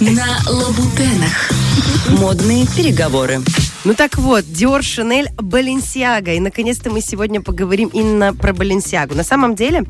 На Лабутенах. Модные переговоры. Ну так вот, Dior, Chanel, Balenciaga. И наконец-то мы сегодня поговорим именно про Balenciaga. На самом деле,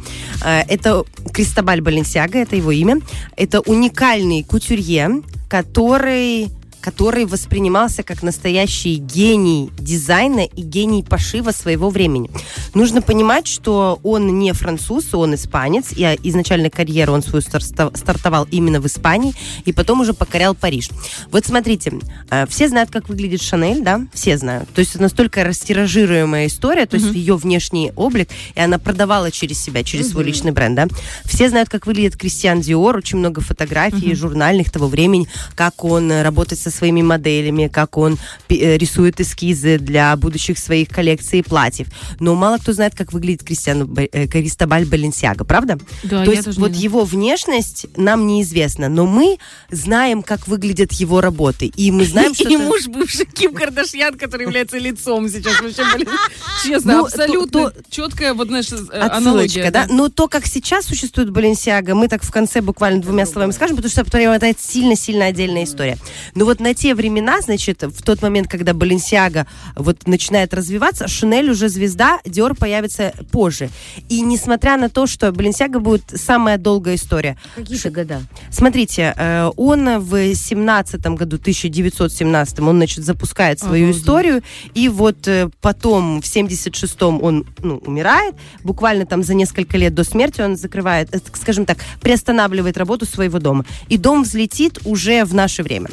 э, это Кристобаль Balenciaga, это его имя. Это уникальный кутюрье, который который воспринимался как настоящий гений дизайна и гений пошива своего времени. Нужно понимать, что он не француз, он испанец, и изначально карьеру он свою стартовал именно в Испании, и потом уже покорял Париж. Вот смотрите, э, все знают, как выглядит Шанель, да? Все знают. То есть это настолько растиражируемая история, то есть mm-hmm. ее внешний облик, и она продавала через себя, через mm-hmm. свой личный бренд, да? Все знают, как выглядит Кристиан Диор, очень много фотографий mm-hmm. журнальных того времени, как он работает со своими моделями, как он э, рисует эскизы для будущих своих коллекций платьев. Но мало кто знает, как выглядит Кристиан, э, Кристобаль Баленсиага, правда? Да, То есть вот его внешность нам неизвестна, но мы знаем, как выглядят его работы. И мы знаем, что... И муж бывший Ким Кардашьян, который является лицом сейчас. Вообще, блин, честно, ну, абсолютно четкая вот, знаешь, э, аналогия. да? Но то, как сейчас существует Баленсиага, мы так в конце буквально двумя словами скажем, потому что это сильно-сильно отдельная история. Но вот на те времена, значит, в тот момент, когда Баленсиага вот начинает развиваться, Шанель уже звезда, Диор появится позже. И несмотря на то, что Баленсиага будет самая долгая история. Какие-то года? Смотрите, э, он в 17 году, 1917, он, значит, запускает свою ага, историю, и вот э, потом в 76-м он ну, умирает, буквально там за несколько лет до смерти он закрывает, э, скажем так, приостанавливает работу своего дома. И дом взлетит уже в наше время.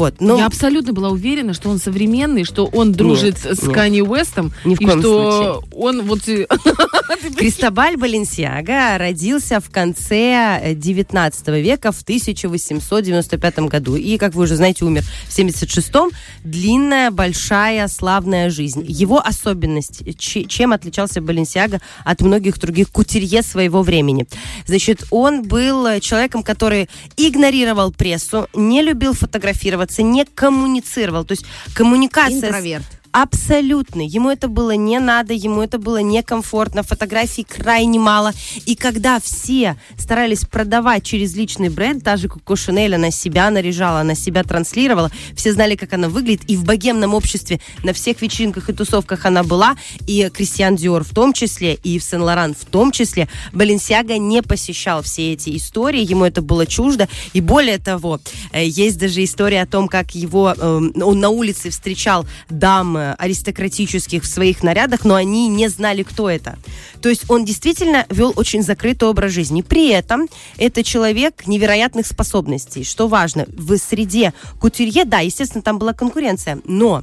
Вот. Но... Я абсолютно была уверена, что он современный, что он дружит нет, с нет. Канни Уэстом, Ни в и коем что случае. он вот... Кристобаль Баленсиага родился в конце 19 э, века в 1895 году. И, как вы уже знаете, умер в 76-м. Длинная, большая, славная жизнь. Его особенность, чем отличался Баленсиага от многих других кутерье своего времени. Значит, он был человеком, который игнорировал прессу, не любил фотографироваться, не коммуницировал. То есть коммуникация... Интроверт. Абсолютно. Ему это было не надо, ему это было некомфортно, фотографий крайне мало. И когда все старались продавать через личный бренд, та же Коко Шинель, она себя наряжала, она себя транслировала, все знали, как она выглядит, и в богемном обществе на всех вечеринках и тусовках она была, и Кристиан Диор в том числе, и в Сен-Лоран в том числе, Баленсиага не посещал все эти истории, ему это было чуждо, и более того, э, есть даже история о том, как его, эм, он на улице встречал дам аристократических в своих нарядах, но они не знали, кто это. То есть он действительно вел очень закрытый образ жизни. При этом это человек невероятных способностей. Что важно, в среде кутюрье, да, естественно, там была конкуренция, но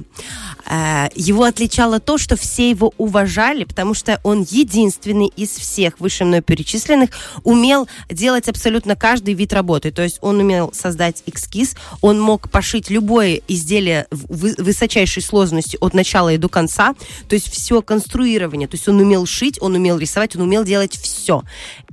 э, его отличало то, что все его уважали, потому что он единственный из всех выше мной перечисленных умел делать абсолютно каждый вид работы. То есть он умел создать эскиз, он мог пошить любое изделие высочайшей сложности от начала и до конца, то есть все конструирование, то есть он умел шить, он умел рисовать, он умел делать все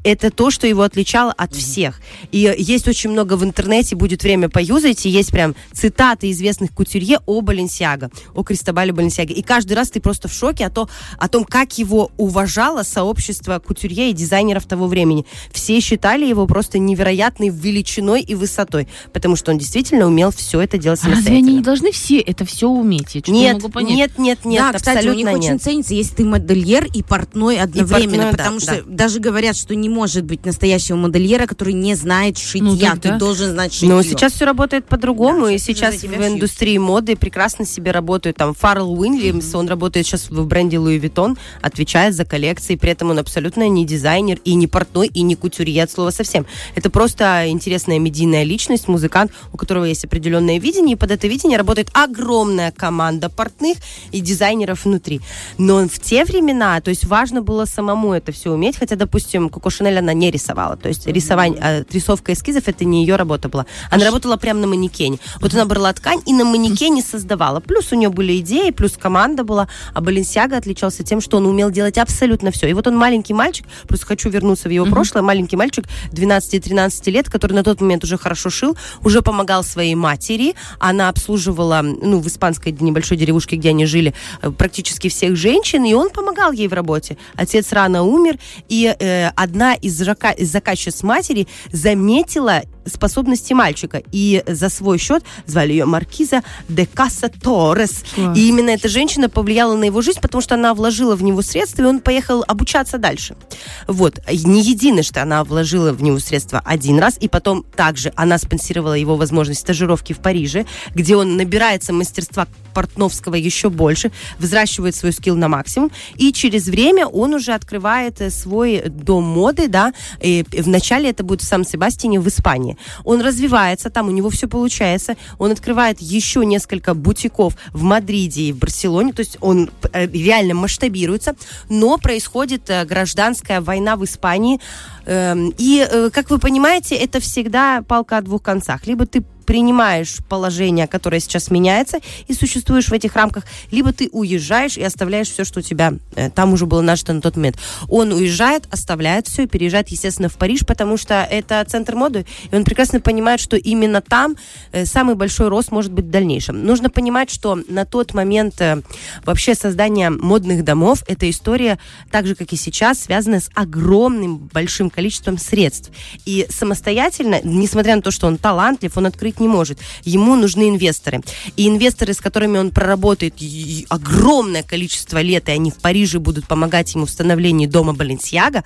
это то, что его отличало от всех. И есть очень много в интернете, будет время поюзать, и есть прям цитаты известных кутюрье о Баленсиаго, о Кристобале Баленсиаге. И каждый раз ты просто в шоке о, то, о том, как его уважало сообщество кутюрье и дизайнеров того времени. Все считали его просто невероятной величиной и высотой, потому что он действительно умел все это делать а разве они не должны все это все уметь? Я нет, нет, нет, нет, да, кстати, у них нет. очень ценится, если ты модельер и портной одновременно, и портной, потому да, что да. даже говорят, что не может быть настоящего модельера, который не знает шитья. Ну, Ты должен знать шитье. Но сейчас все работает по-другому. Да, и сейчас в индустрии моды прекрасно себе работают. Там Фаррелл Уильямс, mm-hmm. он работает сейчас в бренде Louis Vuitton, отвечает за коллекции. При этом он абсолютно не дизайнер и не портной, и не кутюрье от слова совсем. Это просто интересная медийная личность, музыкант, у которого есть определенное видение. И под это видение работает огромная команда портных и дизайнеров внутри. Но в те времена, то есть важно было самому это все уметь. Хотя, допустим, Коко Шанель, она не рисовала. То есть рисование, а, рисовка эскизов это не ее работа была. Она а работала прямо на манекене. Вот она брала ткань и на манекене создавала. Плюс у нее были идеи, плюс команда была. А Баленсиага отличался тем, что он умел делать абсолютно все. И вот он маленький мальчик, просто хочу вернуться в его прошлое, маленький мальчик 12-13 лет, который на тот момент уже хорошо шил, уже помогал своей матери. Она обслуживала, ну, в испанской небольшой деревушке, где они жили, практически всех женщин, и он помогал ей в работе. Отец рано умер, и э, одна одна из, зака из заказчиц матери заметила способности мальчика. И за свой счет звали ее Маркиза де Каса Торрес. И именно эта женщина повлияла на его жизнь, потому что она вложила в него средства, и он поехал обучаться дальше. Вот. Не единожды она вложила в него средства один раз, и потом также она спонсировала его возможность стажировки в Париже, где он набирается мастерства Портновского еще больше, взращивает свой скилл на максимум, и через время он уже открывает э, свой дом моды, да, и вначале это будет в Сан-Себастьяне в Испании. Он развивается, там у него все получается, он открывает еще несколько бутиков в Мадриде и в Барселоне, то есть он э, реально масштабируется, но происходит э, гражданская война в Испании, эм, и, как вы понимаете, это всегда палка о двух концах. Либо ты принимаешь положение, которое сейчас меняется, и существуешь в этих рамках, либо ты уезжаешь и оставляешь все, что у тебя э, там уже было нажито на тот момент. Он уезжает, оставляет все и переезжает, естественно, в Париж, потому что это центр моды, и он прекрасно понимает, что именно там э, самый большой рост может быть в дальнейшем. Нужно понимать, что на тот момент э, вообще создание модных домов, эта история, так же, как и сейчас, связана с огромным большим количеством средств. И самостоятельно, несмотря на то, что он талантлив, он открыть не может. Ему нужны инвесторы. И инвесторы, с которыми он проработает огромное количество лет, и они в Париже будут помогать ему в становлении дома Баленсиага,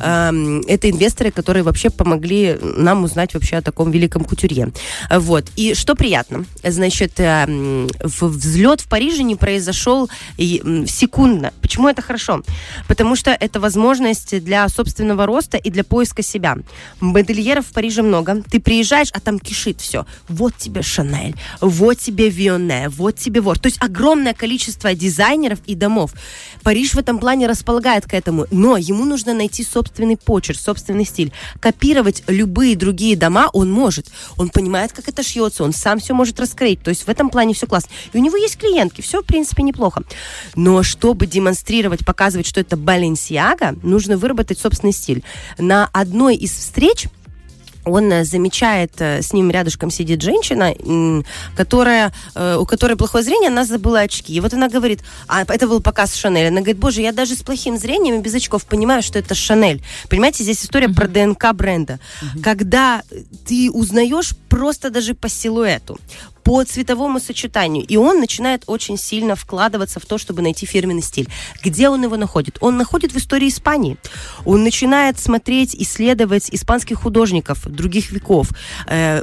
э, это инвесторы, которые вообще помогли нам узнать вообще о таком великом кутюрье. Вот. И что приятно, значит, э, взлет в Париже не произошел секундно. Почему это хорошо? Потому что это возможность для собственного роста и для поиска себя. Модельеров в Париже много. Ты приезжаешь, а там кишит все вот тебе Шанель, вот тебе Вионе, вот тебе Вор. То есть огромное количество дизайнеров и домов. Париж в этом плане располагает к этому, но ему нужно найти собственный почерк, собственный стиль. Копировать любые другие дома он может. Он понимает, как это шьется, он сам все может раскрыть. То есть в этом плане все классно. И у него есть клиентки, все, в принципе, неплохо. Но чтобы демонстрировать, показывать, что это Баленсиага, нужно выработать собственный стиль. На одной из встреч он э, замечает, э, с ним рядышком сидит женщина, которая, э, у которой плохое зрение, она забыла очки. И вот она говорит, а это был показ Шанель, она говорит, боже, я даже с плохим зрением и без очков понимаю, что это Шанель. Понимаете, здесь история uh-huh. про ДНК бренда. Uh-huh. Когда ты узнаешь просто даже по силуэту, по цветовому сочетанию. И он начинает очень сильно вкладываться в то, чтобы найти фирменный стиль. Где он его находит? Он находит в истории Испании. Он начинает смотреть, исследовать испанских художников других веков, э,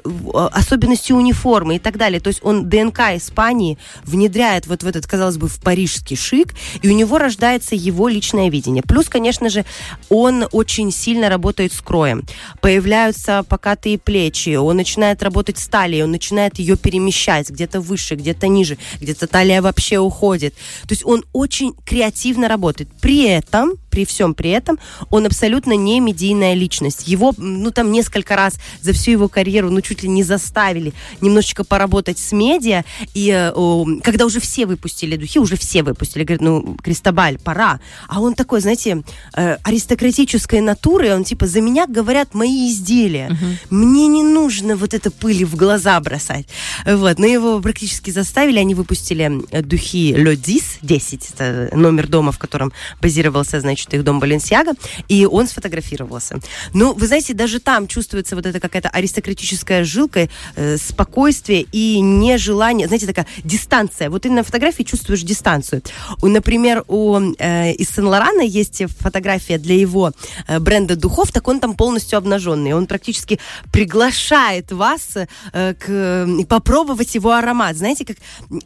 особенности униформы и так далее. То есть он ДНК Испании внедряет вот в этот, казалось бы, в парижский шик, и у него рождается его личное видение. Плюс, конечно же, он очень сильно работает с кроем. Появляются покатые плечи, он начинает работать с талией, он начинает ее перемещать перемещать, где-то выше, где-то ниже, где-то талия вообще уходит. То есть он очень креативно работает. При этом, при всем при этом, он абсолютно не медийная личность. Его, ну, там несколько раз за всю его карьеру, ну, чуть ли не заставили немножечко поработать с медиа, и о, когда уже все выпустили духи, уже все выпустили, говорят, ну, Кристобаль, пора. А он такой, знаете, э, аристократической натуры, он типа, за меня говорят мои изделия. Uh-huh. Мне не нужно вот это пыли в глаза бросать. Вот, но его практически заставили, они выпустили духи 10, 10, это номер дома, в котором базировался, значит, их дом Баленсиага, и он сфотографировался. Ну, вы знаете, даже там чувствуется вот эта какая-то аристократическая жилка, э, спокойствие и нежелание, знаете, такая дистанция. Вот ты на фотографии чувствуешь дистанцию. У, например, у э, из Сен-Лорана есть фотография для его э, бренда духов, так он там полностью обнаженный. Он практически приглашает вас э, к попробовать попробовать его аромат. Знаете, как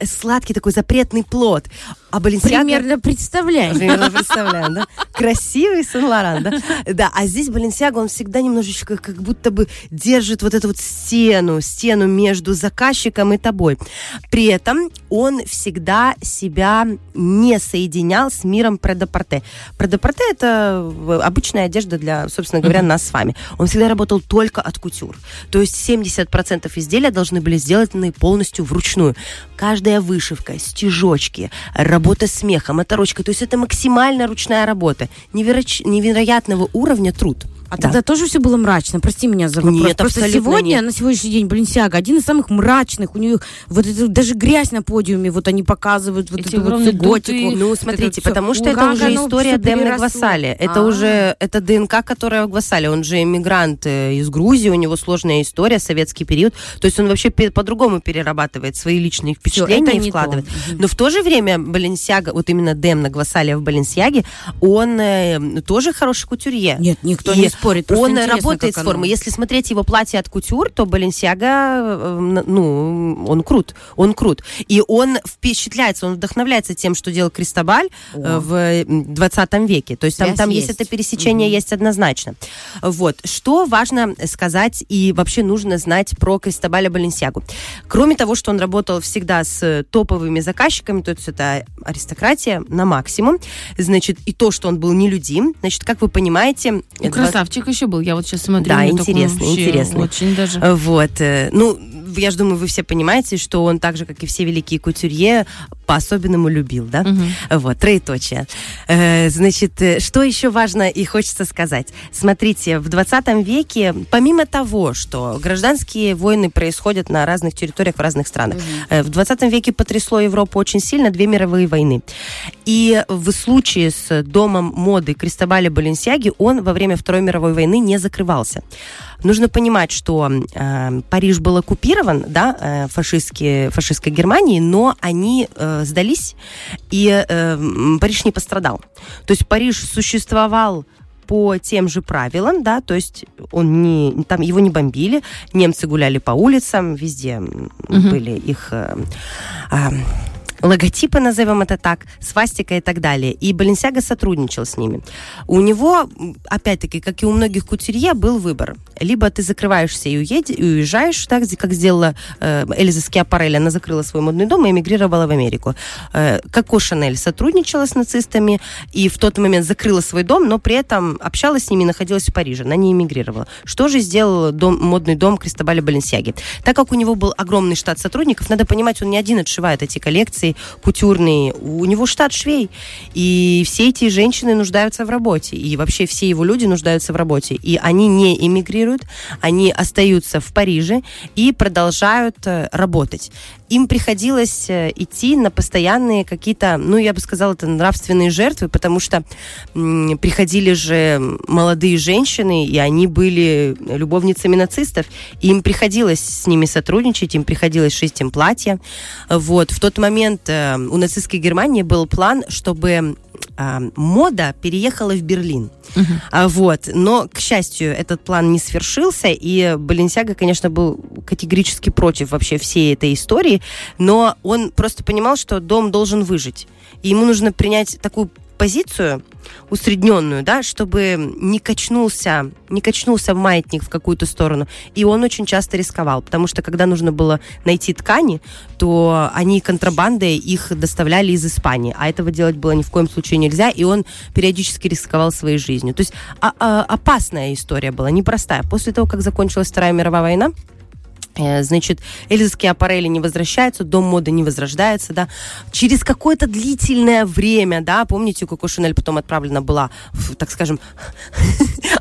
сладкий такой запретный плод. А Баленсиага... Примерно представляем. Примерно представляем, да? Красивый Сен-Лоран, да? Да, а здесь Баленсиага, он всегда немножечко как будто бы держит вот эту вот стену, стену между заказчиком и тобой. При этом он всегда себя не соединял с миром предопорте. Предопорте – это обычная одежда для, собственно говоря, нас с вами. Он всегда работал только от кутюр. То есть 70% изделия должны были сделаны полностью вручную. Каждая вышивка, стежочки, работа с мехом, оторочкой. То есть это максимально ручная работа. Неверо... Невероятного уровня труд. А да. тогда тоже все было мрачно. Прости меня за вопрос. Нет, Просто сегодня, нет. на сегодняшний день, Баленсиага, один из самых мрачных. У них вот это, даже грязь на подиуме, вот они показывают вот Эти эту вот готику. Ну, смотрите, это потому что это уже история Демны Гвасали. Это а. уже, это ДНК, которая в Гвасале. Он же эмигрант э, из Грузии, у него сложная история, советский период. То есть он вообще по-другому перерабатывает свои личные впечатления и вкладывает. Но в то же время Баленсиага, вот именно Демна Гвасалия в Баленсиаге, он э, тоже хороший кутюрье. Нет, никто и не спорит. Он работает с формой. Если смотреть его платье от кутюр, то Баленсиага, э, ну, он крут. Он крут. И он впечатляется, он вдохновляется тем, что делал Кристобаль э, О. в 20 веке. То есть там, там есть. есть это пересечение, угу. есть однозначно. Вот. Что важно сказать и вообще нужно знать про Кристобаля Баленсиагу? Кроме того, что он работал всегда с топовыми заказчиками, то есть это аристократия на максимум, значит, и то, что он был нелюдим, значит, как вы понимаете... Ну, красавчик еще был, я вот сейчас смотрю. Да, интересно, интересно. Очень даже. Вот, э, ну, я же думаю, вы все понимаете, что он так же, как и все великие кутюрье, по-особенному любил, да? Угу. Вот, троеточие. Э, значит, э, что еще важно и хочется сказать? Смотрите, в 20 веке, помимо того, что гражданские войны происходят на разных территориях в разных странах, угу. в 20 веке потрясло Европу очень сильно две мировые войны. И в случае с домом моды Кристобаля Баленсиаги он во время Второй мировой войны не закрывался. Нужно понимать, что э, Париж был оккупирован, да, э, фашистские, фашистской Германией, но они э, сдались, и э, Париж не пострадал. То есть Париж существовал по тем же правилам, да, то есть он не, там его не бомбили, немцы гуляли по улицам, везде угу. были их э, э, логотипы, назовем это так, свастика и так далее. И Баленсиага сотрудничал с ними. У него, опять-таки, как и у многих кутюрье, был выбор. Либо ты закрываешься и, уедь, и уезжаешь, так, как сделала э, Эльза Скиапарелли, она закрыла свой модный дом и эмигрировала в Америку. Э, Коко Шанель сотрудничала с нацистами и в тот момент закрыла свой дом, но при этом общалась с ними находилась в Париже. Она не эмигрировала. Что же сделал дом, модный дом Кристобаля Баленсиаги? Так как у него был огромный штат сотрудников, надо понимать, он не один отшивает эти коллекции, коллекции кутюрные, у него штат швей. И все эти женщины нуждаются в работе. И вообще все его люди нуждаются в работе. И они не эмигрируют, они остаются в Париже и продолжают э, работать им приходилось э, идти на постоянные какие-то, ну, я бы сказала, это нравственные жертвы, потому что приходили же молодые женщины, и они были любовницами нацистов, и им приходилось с ними сотрудничать, им приходилось шить им платья. Вот. В тот момент э, у нацистской Германии был план, чтобы а, мода переехала в Берлин. Uh-huh. А, вот. Но, к счастью, этот план не свершился, и Баленсиага, конечно, был категорически против вообще всей этой истории, но он просто понимал, что дом должен выжить. И ему нужно принять такую позицию усредненную, да, чтобы не качнулся, не качнулся маятник в какую-то сторону. И он очень часто рисковал, потому что когда нужно было найти ткани, то они контрабандой их доставляли из Испании, а этого делать было ни в коем случае нельзя, и он периодически рисковал своей жизнью. То есть а, а, опасная история была, непростая. После того, как закончилась Вторая мировая война, значит, эльзовские аппарели не возвращаются, дом моды не возрождается, да. Через какое-то длительное время, да, помните, Коко Шанель потом отправлена была, в, так скажем,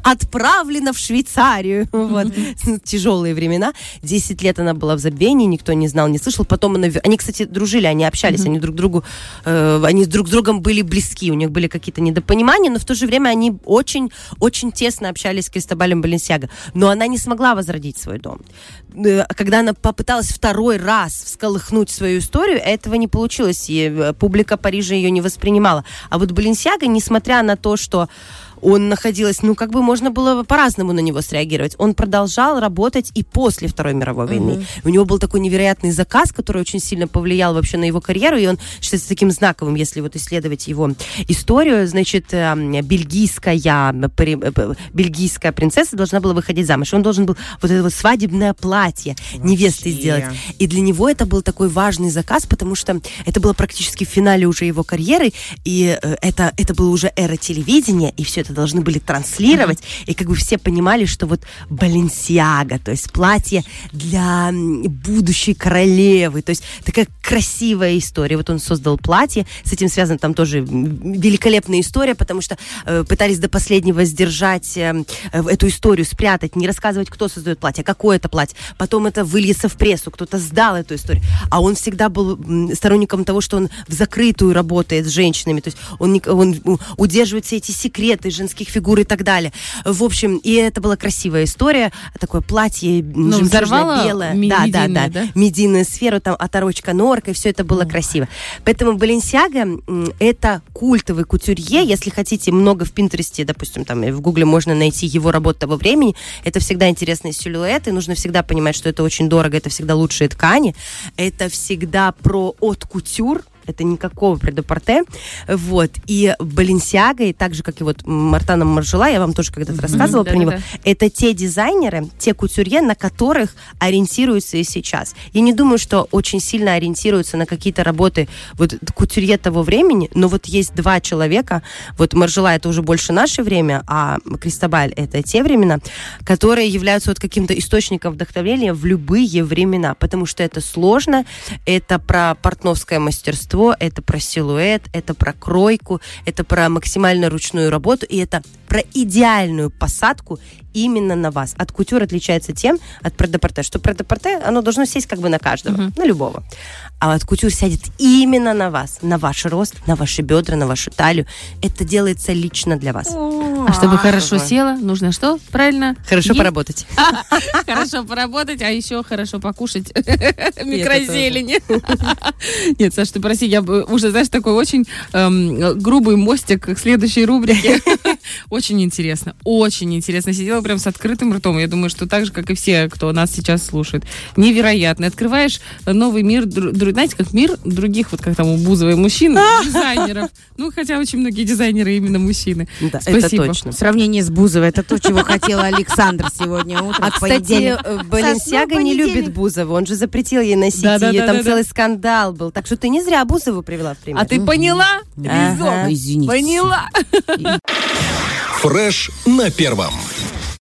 отправлена в Швейцарию, вот, тяжелые времена. Десять лет она была в забвении, никто не знал, не слышал. Потом она, они, кстати, дружили, они общались, они друг другу, э, они друг с другом были близки, у них были какие-то недопонимания, но в то же время они очень, очень тесно общались с Кристобалем Баленсиаго. Но она не смогла возродить свой дом э, когда она попыталась второй раз всколыхнуть свою историю, этого не получилось, и э, публика Парижа ее не воспринимала. А вот Баленсиага, несмотря на то, что он находилась, ну, как бы можно было по-разному на него среагировать. Он продолжал работать и после Второй мировой войны. Mm-hmm. У него был такой невероятный заказ, который очень сильно повлиял вообще на его карьеру, и он считается таким знаковым, если вот исследовать его историю. Значит, эм, бельгийская, э, бельгийская принцесса должна была выходить замуж. Он должен был вот это вот свадебное платье вообще. невесты сделать. И для него это был такой важный заказ, потому что это было практически в финале уже его карьеры, и э, это, это было уже эра телевидения, и все это должны были транслировать, uh-huh. и как бы все понимали, что вот Баленсиага, то есть платье для будущей королевы, то есть такая красивая история. Вот он создал платье, с этим связана там тоже великолепная история, потому что э, пытались до последнего сдержать э, эту историю, спрятать, не рассказывать, кто создает платье, какое это платье. Потом это выльется в прессу, кто-то сдал эту историю. А он всегда был сторонником того, что он в закрытую работает с женщинами, то есть он, он удерживает все эти секреты женских фигур и так далее. В общем, и это была красивая история, такое платье ну, белое, да, да, да, да, медийную сферу, там оторочка норка, и все это было О. красиво. Поэтому Баленсиага это культовый кутюрье, если хотите много в Пинтересте, допустим, там в Гугле можно найти его работу того времени, это всегда интересные силуэты, нужно всегда понимать, что это очень дорого, это всегда лучшие ткани, это всегда про от кутюр, это никакого предопорте. Вот. И Баленсиага, и так же, как и вот Мартана Маржела, я вам тоже когда-то рассказывала mm-hmm. про него, это те дизайнеры, те кутюрье, на которых ориентируются и сейчас. Я не думаю, что очень сильно ориентируются на какие-то работы вот кутюрье того времени, но вот есть два человека, вот Маржела это уже больше наше время, а Кристобаль это те времена, которые являются вот каким-то источником вдохновения в любые времена, потому что это сложно, это про портновское мастерство, мастерство, это про силуэт, это про кройку, это про максимально ручную работу, и это про идеальную посадку именно на вас. От кутюр отличается тем от предопорте, что предопорте, оно должно сесть как бы на каждого, uh-huh. на любого. А от кутюр сядет именно на вас, на ваш рост, на ваши бедра, на вашу талию. Это делается лично для вас. А чтобы хорошо село, нужно что? Правильно? Хорошо поработать. Хорошо поработать, а еще хорошо покушать микрозелени. Нет, Саша, ты прости, я уже, знаешь, такой очень эм, грубый мостик к следующей рубрике. Очень интересно, очень интересно. Сидела прям с открытым ртом. Я думаю, что так же, как и все, кто нас сейчас слушает. Невероятно. Открываешь новый мир, знаете, как мир других, вот как там у Бузовой мужчин, дизайнеров. Ну, хотя очень многие дизайнеры именно мужчины. Да, Спасибо. это точно. В сравнении с Бузовой, это то, чего хотела Александр сегодня утром. А, кстати, э, Баленсиага не любит Бузову. Он же запретил ей носить ее. Там целый скандал был. Так что ты не зря Бузову привела в пример. А ты поняла? Извините. Поняла. Фреш на первом.